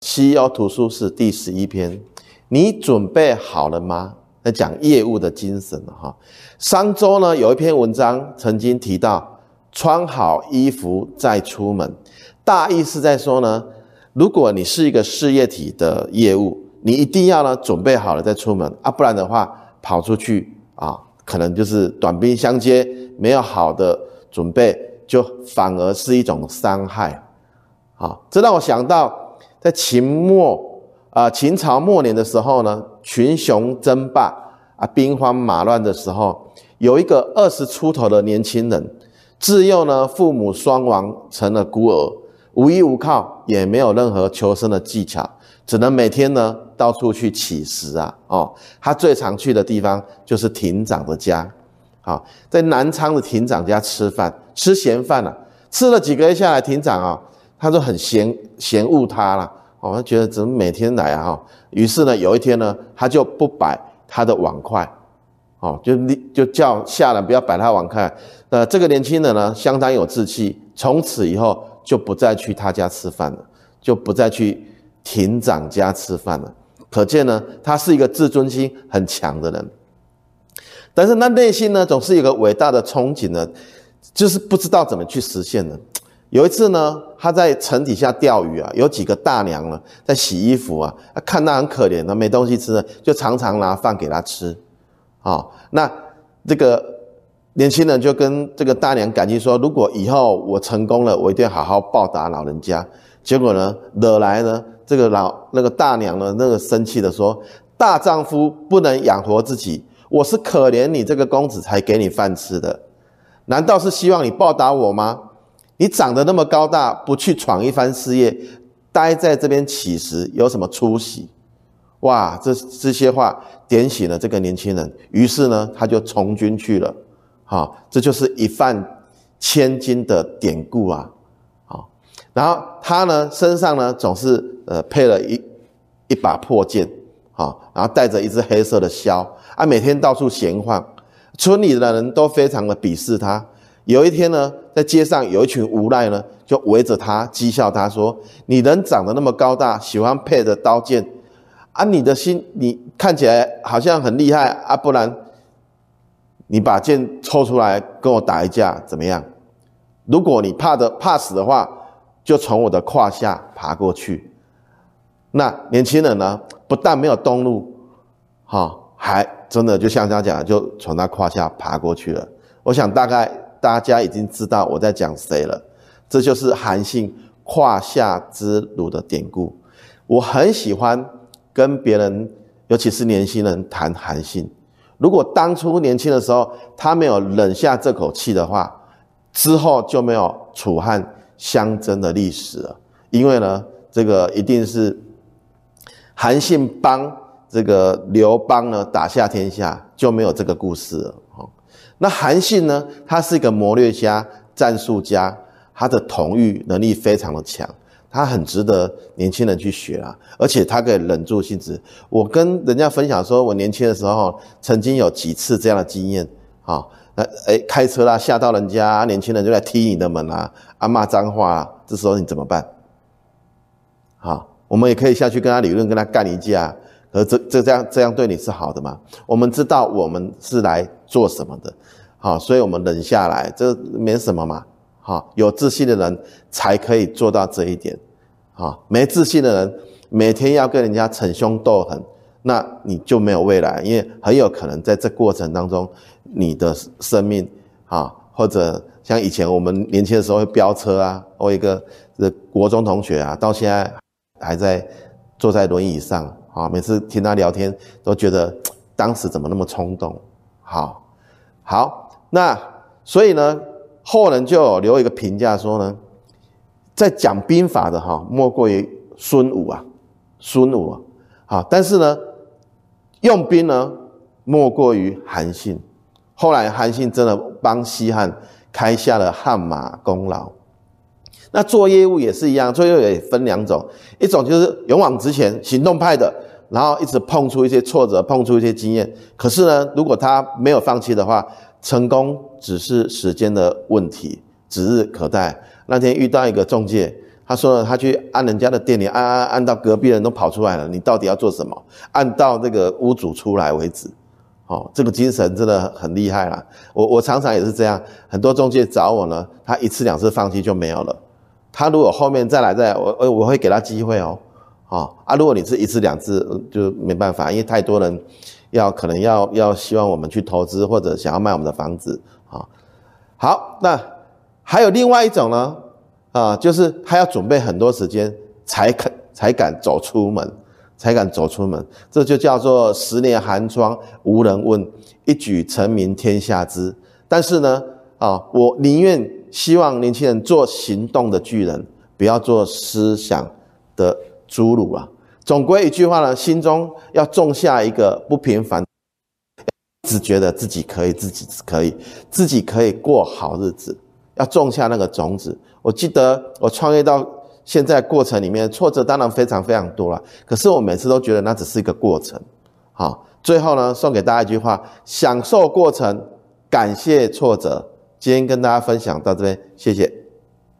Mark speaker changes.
Speaker 1: 西腰图书室第十一篇，你准备好了吗？在讲业务的精神哈。上周呢，有一篇文章曾经提到，穿好衣服再出门，大意是在说呢，如果你是一个事业体的业务，你一定要呢准备好了再出门啊，不然的话跑出去啊，可能就是短兵相接，没有好的准备，就反而是一种伤害。啊，这让我想到。在秦末啊，秦朝末年的时候呢，群雄争霸啊，兵荒马乱的时候，有一个二十出头的年轻人，自幼呢父母双亡，成了孤儿，无依无靠，也没有任何求生的技巧，只能每天呢到处去乞食啊。哦，他最常去的地方就是亭长的家，啊，在南昌的亭长家吃饭，吃闲饭了，吃了几个月下来，亭长啊。他就很嫌嫌恶他了，哦，他觉得怎么每天来啊？哈，于是呢，有一天呢，他就不摆他的碗筷，哦，就就叫下人不要摆他碗筷。那，这个年轻人呢，相当有志气，从此以后就不再去他家吃饭了，就不再去亭长家吃饭了。可见呢，他是一个自尊心很强的人。但是他内心呢，总是有个伟大的憧憬呢，就是不知道怎么去实现的。有一次呢，他在城底下钓鱼啊，有几个大娘呢在洗衣服啊，看他很可怜的没东西吃呢，就常常拿饭给他吃，啊，那这个年轻人就跟这个大娘感激说，如果以后我成功了，我一定好好报答老人家。结果呢，惹来呢这个老那个大娘呢，那个生气的说，大丈夫不能养活自己，我是可怜你这个公子才给你饭吃的，难道是希望你报答我吗？你长得那么高大，不去闯一番事业，待在这边乞食，有什么出息？哇，这这些话点醒了这个年轻人，于是呢，他就从军去了。好，这就是一饭千金的典故啊。好，然后他呢，身上呢总是呃配了一一把破剑，好，然后带着一只黑色的箫，啊，每天到处闲晃，村里的人都非常的鄙视他。有一天呢，在街上有一群无赖呢，就围着他讥笑他说：“你人长得那么高大，喜欢配着刀剑，啊，你的心你看起来好像很厉害啊，不然你把剑抽出来跟我打一架怎么样？如果你怕的怕死的话，就从我的胯下爬过去。”那年轻人呢，不但没有动怒，哈，还真的就像他讲，就从他胯下爬过去了。我想大概。大家已经知道我在讲谁了，这就是韩信胯下之辱的典故。我很喜欢跟别人，尤其是年轻人谈韩信。如果当初年轻的时候他没有忍下这口气的话，之后就没有楚汉相争的历史了。因为呢，这个一定是韩信帮这个刘邦呢打下天下，就没有这个故事了。那韩信呢？他是一个谋略家、战术家，他的统御能力非常的强，他很值得年轻人去学啊！而且他可以忍住性子。我跟人家分享说，我年轻的时候曾经有几次这样的经验啊，那哎开车啦，吓到人家，年轻人就来踢你的门啦，啊骂脏话啊，这时候你怎么办？好，我们也可以下去跟他理论，跟他干一架。而这这这样这样对你是好的吗？我们知道我们是来做什么的，好，所以我们忍下来，这没什么嘛。好，有自信的人才可以做到这一点。好，没自信的人每天要跟人家逞凶斗狠，那你就没有未来，因为很有可能在这过程当中，你的生命啊，或者像以前我们年轻的时候会飙车啊，我一个这国中同学啊，到现在还在坐在轮椅上。啊，每次听他聊天，都觉得当时怎么那么冲动？好，好，那所以呢，后人就留一个评价说呢，在讲兵法的哈，莫过于孙武啊，孙武啊，好，但是呢，用兵呢，莫过于韩信。后来韩信真的帮西汉开下了汗马功劳。那做业务也是一样，做业务也分两种，一种就是勇往直前、行动派的，然后一直碰出一些挫折，碰出一些经验。可是呢，如果他没有放弃的话，成功只是时间的问题，指日可待。那天遇到一个中介，他说了，他去按人家的店里，按按按到隔壁人都跑出来了，你到底要做什么？按到这个屋主出来为止。哦，这个精神真的很厉害啦。我我常常也是这样，很多中介找我呢，他一次两次放弃就没有了。他如果后面再来再来，我我会给他机会哦。哦啊，如果你是一次两次就没办法，因为太多人要可能要要希望我们去投资或者想要卖我们的房子啊。好，那还有另外一种呢。啊，就是他要准备很多时间才肯才敢走出门，才敢走出门，这就叫做十年寒窗无人问，一举成名天下知。但是呢，啊，我宁愿希望年轻人做行动的巨人，不要做思想的侏儒啊。总归一句话呢，心中要种下一个不平凡，只觉得自己可以，自己可以，自己可以过好日子，要种下那个种子。我记得我创业到现在过程里面，挫折当然非常非常多了，可是我每次都觉得那只是一个过程。好，最后呢，送给大家一句话：享受过程，感谢挫折。今天跟大家分享到这边，谢谢。